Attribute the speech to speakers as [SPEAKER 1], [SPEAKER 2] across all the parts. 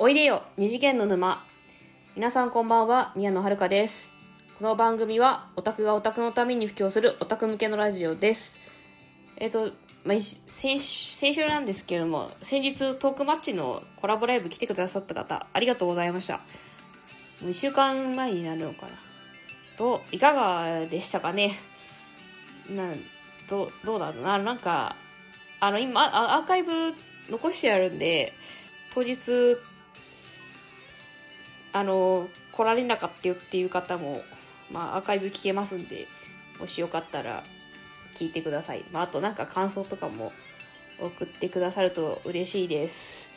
[SPEAKER 1] おいでよ二次元の沼。皆さんこんばんは宮野遥です。この番組はオタクがオタクのために布教するオタク向けのラジオです。えっ、と、まあ、先先週なんですけれども先日トークマッチのコラボライブ来てくださった方ありがとうございました。もう1週間前になるのかな。どういかがでしたかね。なんどどうだろうな。なんかあの今アーカイブ残してあるんで当日あの来られなかったよっていう方も、まあ、アーカイブ聞けますんでもしよかったら聞いてください、まあ、あとなんか感想とかも送ってくださると嬉しいです。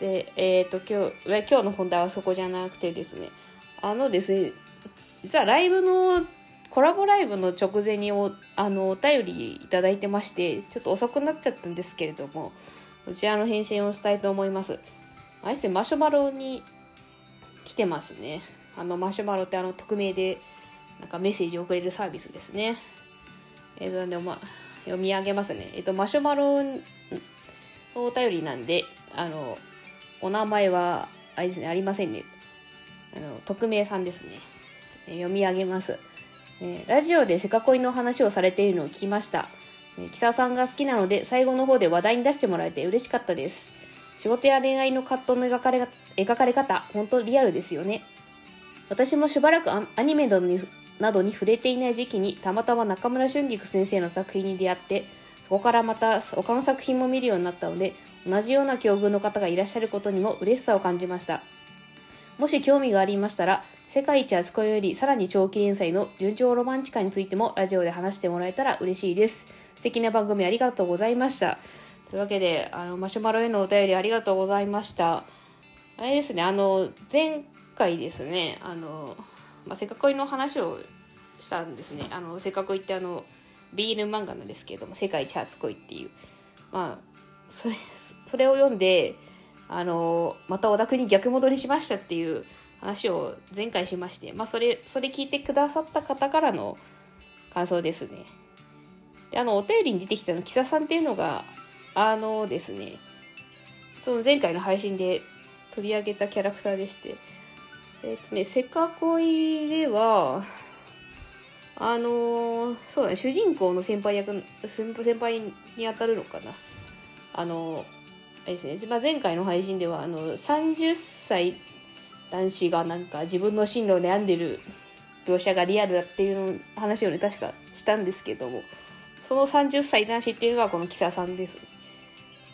[SPEAKER 1] でえっ、ー、と今日今日の本題はそこじゃなくてですねあのですね実はライブのコラボライブの直前におあのお便りいただいてましてちょっと遅くなっちゃったんですけれどもそちらの返信をしたいと思います。あれですねマシュマロに来てますね。あのマシュマロってあの匿名でなんかメッセージを送れるサービスですね。えっ、ー、とでま読み上げますね。えっ、ー、とマシュマロのお便りなんであのお名前はあれですねありませんね。あの匿名さんですね。え読み上げます。えラジオでセカ恋の話をされているのを聞きました。えー、キサさんが好きなので最後の方で話題に出してもらえて嬉しかったです。仕事や恋愛の葛藤の描かれ描かれ方、本当リアルですよね。私もしばらくアニメなどになどに触れていない時期にたまたま中村春菊先生の作品に出会ってそこからまた他の作品も見るようになったので同じような境遇の方がいらっしゃることにも嬉しさを感じましたもし興味がありましたら世界一熱子よりさらに長期連載の純情ロマンチカについてもラジオで話してもらえたら嬉しいです。素敵な番組ありがとうございました。というわけで、あの、マシュマロへのお便りありがとうございました。あれですね、あの、前回ですね、あの、まあ、せっかくの話をしたんですね。あの、せっかくってあの、BL 漫画なんですけれども、世界一初恋っていう。まあ、それ、それを読んで、あの、またオタクに逆戻りしましたっていう話を前回しまして、まあ、それ、それ聞いてくださった方からの感想ですね。で、あの、お便りに出てきたの、キサさんっていうのが、あのですね、その前回の配信で取り上げたキャラクターでして、えっ、とね、せかこいでは、あのそうだね、主人公の先輩役、先輩に当たるのかな。あのあれですね、まあ、前回の配信では、あの、30歳男子がなんか自分の進路を悩んでる描写がリアルだっていう話をね確かしたんですけども。その30歳男子っていうのがこのキサさんです。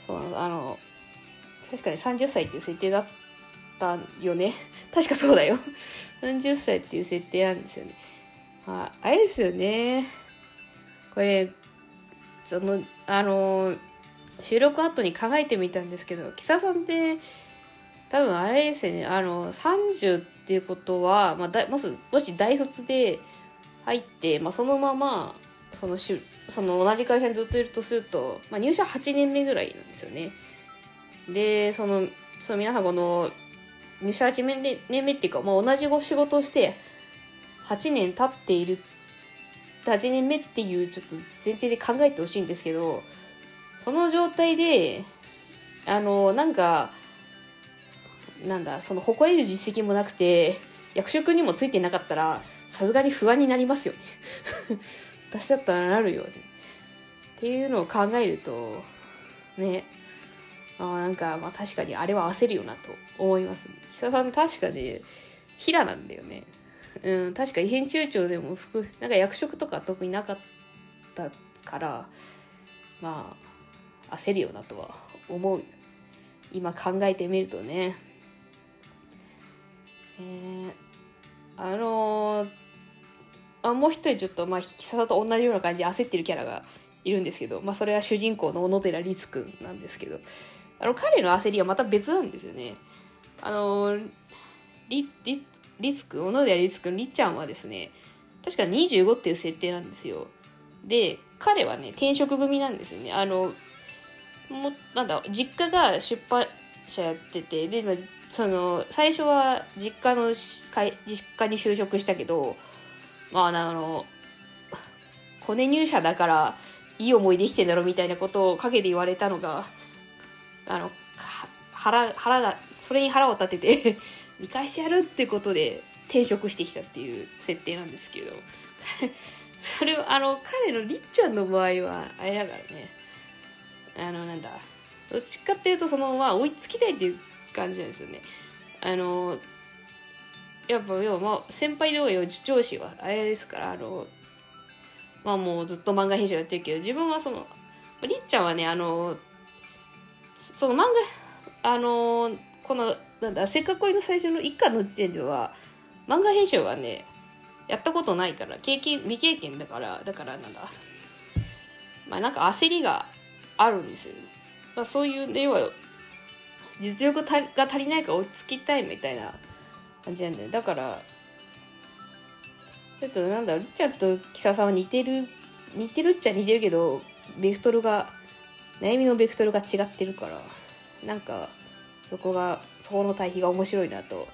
[SPEAKER 1] そうあの確かに30歳っていう設定だったよね。確かそうだよ。30歳っていう設定なんですよね。ああれですよね。これそのあの収録後に考えてみたんですけどキサさんって多分あれですよね。あの30っていうことは、まあ、だもしもし大卒で入って、まあ、そのままそのしその同じ会社にずっといるとすると、まあ、入社8年目ぐらいなんですよね。でそのその皆さんこの入社8年目っていうか、まあ、同じご仕事をして8年経っている8年目っていうちょっと前提で考えてほしいんですけどその状態であのなんかなんだその誇れる実績もなくて役職にもついてなかったらさすがに不安になりますよね。私だったらなるよね。っていうのを考えるとねなんかまあ確かにあれは焦るよなと思います久さん確かね平なんだよね。うん確かに編集長でも服なんか役職とか特になかったからまあ焦るよなとは思う。今考えてみるとね。えー、あのー、あもう一人ちょっとまあ引きさと同じような感じで焦ってるキャラがいるんですけど、まあ、それは主人公の小野寺律くんなんですけど。あの彼の焦りはまた別なんですよね。あのりり律くん小野寺律くんりっちゃんはですね確か25っていう設定なんですよ。で彼はね転職組なんですよね。あのもなんだ実家が出版社やっててでその最初は実家の実家に就職したけどまああのコネ入社だからいい思いできてんだろみたいなことを陰で言われたのがあの腹腹がそれに腹を立てて 見返してやるってことで転職してきたっていう設定なんですけど。それはあの彼のりっちゃんの場合はあれだからね。あのなんだ。どっちかっていうとそのまあ追いつきたいっていう感じなんですよね。あのやっぱ要はまあ先輩同様上司はあれですからあのまあもうずっと漫画編集やってるけど自分はそのりっちゃんはねあのその漫画あのこのなんだせっかくの最初の一巻の時点では漫画編集はねやったことないから経験未経験だからだからなんだまあなんか焦りがあるんですよ、まあ、そういう要は実力が足りないから追いつきたいみたいな感じなんだよだからちょっとなんだろうりっちゃんと木佐さんは似てる似てるっちゃ似てるけどベクトルが悩みのベクトルが違ってるからなんかそこがそこの対比が面白いなと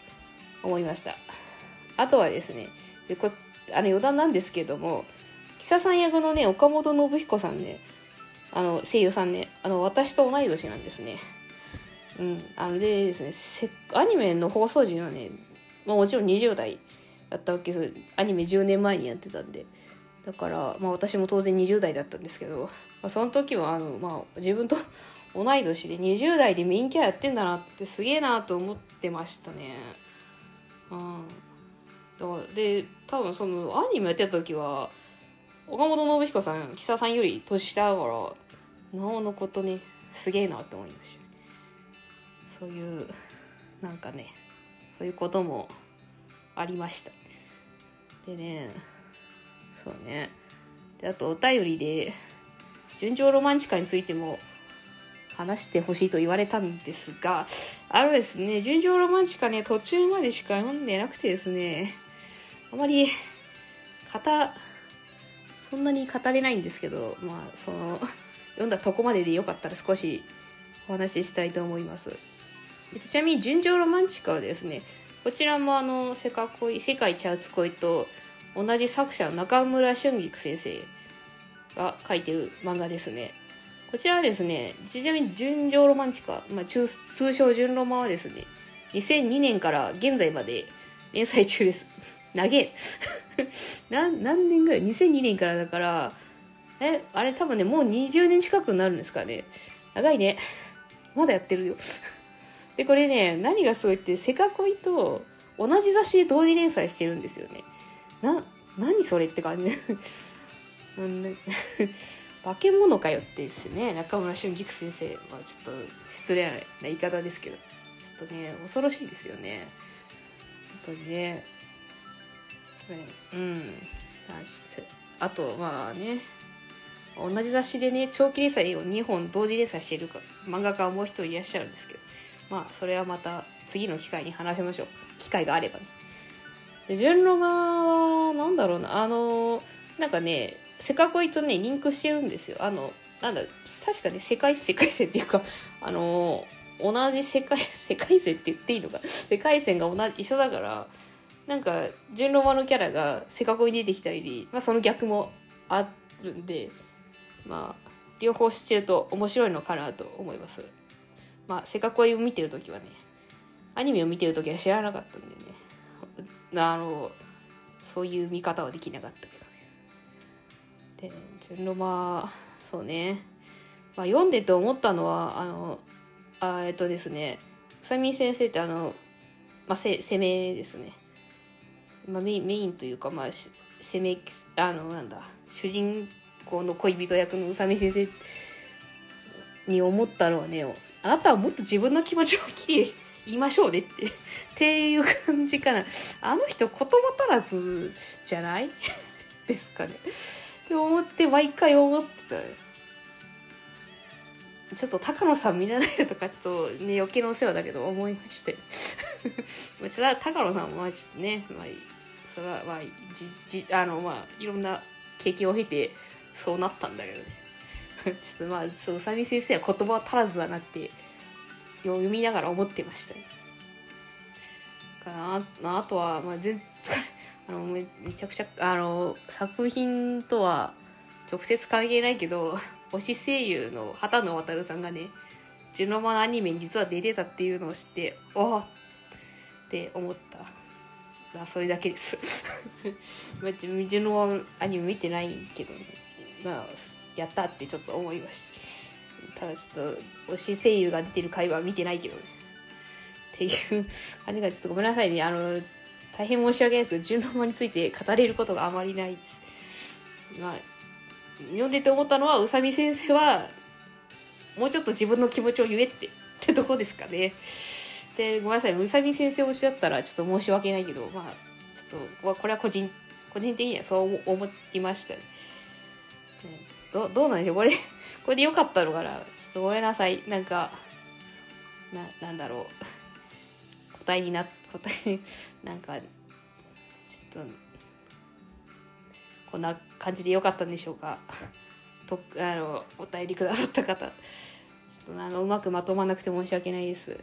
[SPEAKER 1] 思いました。あとはですねでこあの余談なんですけども木佐さん役のね岡本信彦さんねあの声優さんねあの私と同い年なんですね。うんあのでですねせアニメの放送時はね、まあ、もちろん20代だったわけです。アニメ10年前にやってたんで。だから、まあ、私も当然20代だったんですけど、まあ、その時はあの、まあ、自分と 同い年で20代でメインキャラやってんだなってすげえなと思ってましたね。うん、で多分そのアニメやってた時は岡本信彦さん木佐さんより年下だからなおのことねすげえなって思いました。そういうなんかねそういうこともありました。でねそうねであとお便りで「純情ロマンチカ」についても話してほしいと言われたんですがあのですね「純情ロマンチカね」途中までしか読んでなくてですねあまり語そんなに語れないんですけどまあその読んだとこまででよかったら少しお話ししたいと思います。ちなみに「純情ロマンチカ」はですねこちらもあの世界恋世界ちゃうつ恋と同じ作者の中村俊菊先生が書いてる漫画ですね。こちらはですねちなみに純情ロマンチカ、まあ、通称純ロマはですね2002年から現在まで連載中です。長え。何年ぐらい？2002年からだからえあれ多分ねもう20年近くになるんですかね。長いね。まだやってるよ。でこれね何がすごいってセカコイと同じ雑誌で同時連載してるんですよね。な何それって感じ。化け物かよってですね中村俊菊先生まあちょっと失礼な言い方ですけどちょっとね恐ろしいですよね。本当にね。うん。あとまあね。同じ雑誌でね長期連載を2本同時連載しているか漫画家はもう一人いらっしゃるんですけどまあそれはまた次の機会に話しましょう。機会があればね。で純ロマはなんだろうな。あのなんかねセカコイとねリンクしてるんですよ。あのなんだ確かに世界世界線っていうか あの同じ世界 世界線って言っていいのか。世界線が同じ一緒だからなんか純ロマのキャラがセカコイ出てきたり、まあ、その逆もあるんでまあ両方知ってると面白いのかなと思います。まあセカコイを見てる時はねアニメを見てる時は知らなかったんでね。あのそういう見方はできなかったけど。で純ロマそうね、まあ、読んでて思ったのはあのあえっとですね宇佐美先生ってあの、まあ、せ攻めですね、まあ、メインメインというかまあ攻めあのなんだ主人公の恋人役の宇佐美先生に思ったのはねあなたはもっと自分の気持ちをきれい言いましょうねって、っていう感じかな。あの人言葉足らずじゃない？ですかね。思って毎回思ってた。ちょっと高野さん見れないとかちょっとね余計なお世話だけど思いまして。ちょっと高野さんもまあちょっとね、まあ、それはまあ、じ、じ、あのまあいろんな経験を経てそうなったんだけどね。ちょっとまあ、そう、宇佐美先生は言葉足らずだなって読みながら思ってましたね。かなあとは、まあ、全あのめちゃくちゃあの作品とは直接関係ないけど 推し声優の畑野渉さんがねジュノマのアニメに実は出てたっていうのを知っておっって思った。あそれだけです。まあ、ジュノマアニメ見てないけど、まあやったってちょっと思いました。ただちょっと推し声優が出てる回は見てないけどね。っていう感じがちょっとごめんなさいね。あの大変申し訳ないです。けど純ロマについて語れることがあまりないです。まあ読んでて思ったのは宇佐美先生はもうちょっと自分の気持ちを言えってってとこですかね。でごめんなさい。宇佐美先生推しだったらちょっと申し訳ないけどまあちょっとこれは個人個人的にはそう思いましたね。どどうなんでしょう？これこれでよかったのかな？ちょっとごめんなさい。なんかななんだろう。答えになって答えなんかちょっとこんな感じでよかったんでしょうか。とあのお便りくださった方。ちょっとあのうまくまとまなくて申し訳ないです。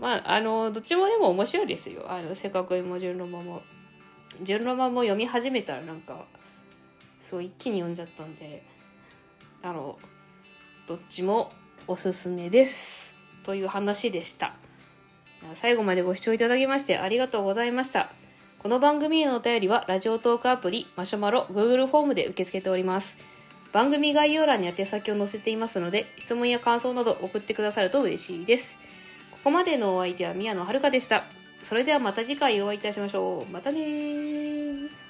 [SPEAKER 1] まああのどっちもでも面白いですよ。あのせっかくも純ロマも。純ロマも読み始めたらなんかすごい一気に読んじゃったんで。あのどっちもおすすめです。という話でした。最後までご視聴いただきましてありがとうございました。この番組へのお便りはラジオトークアプリマシュマロ Google フォームで受け付けております。番組概要欄に宛先を載せていますので質問や感想など送ってくださると嬉しいです。ここまでのお相手は宮野遥でした。それではまた次回お会いいたしましょう。またね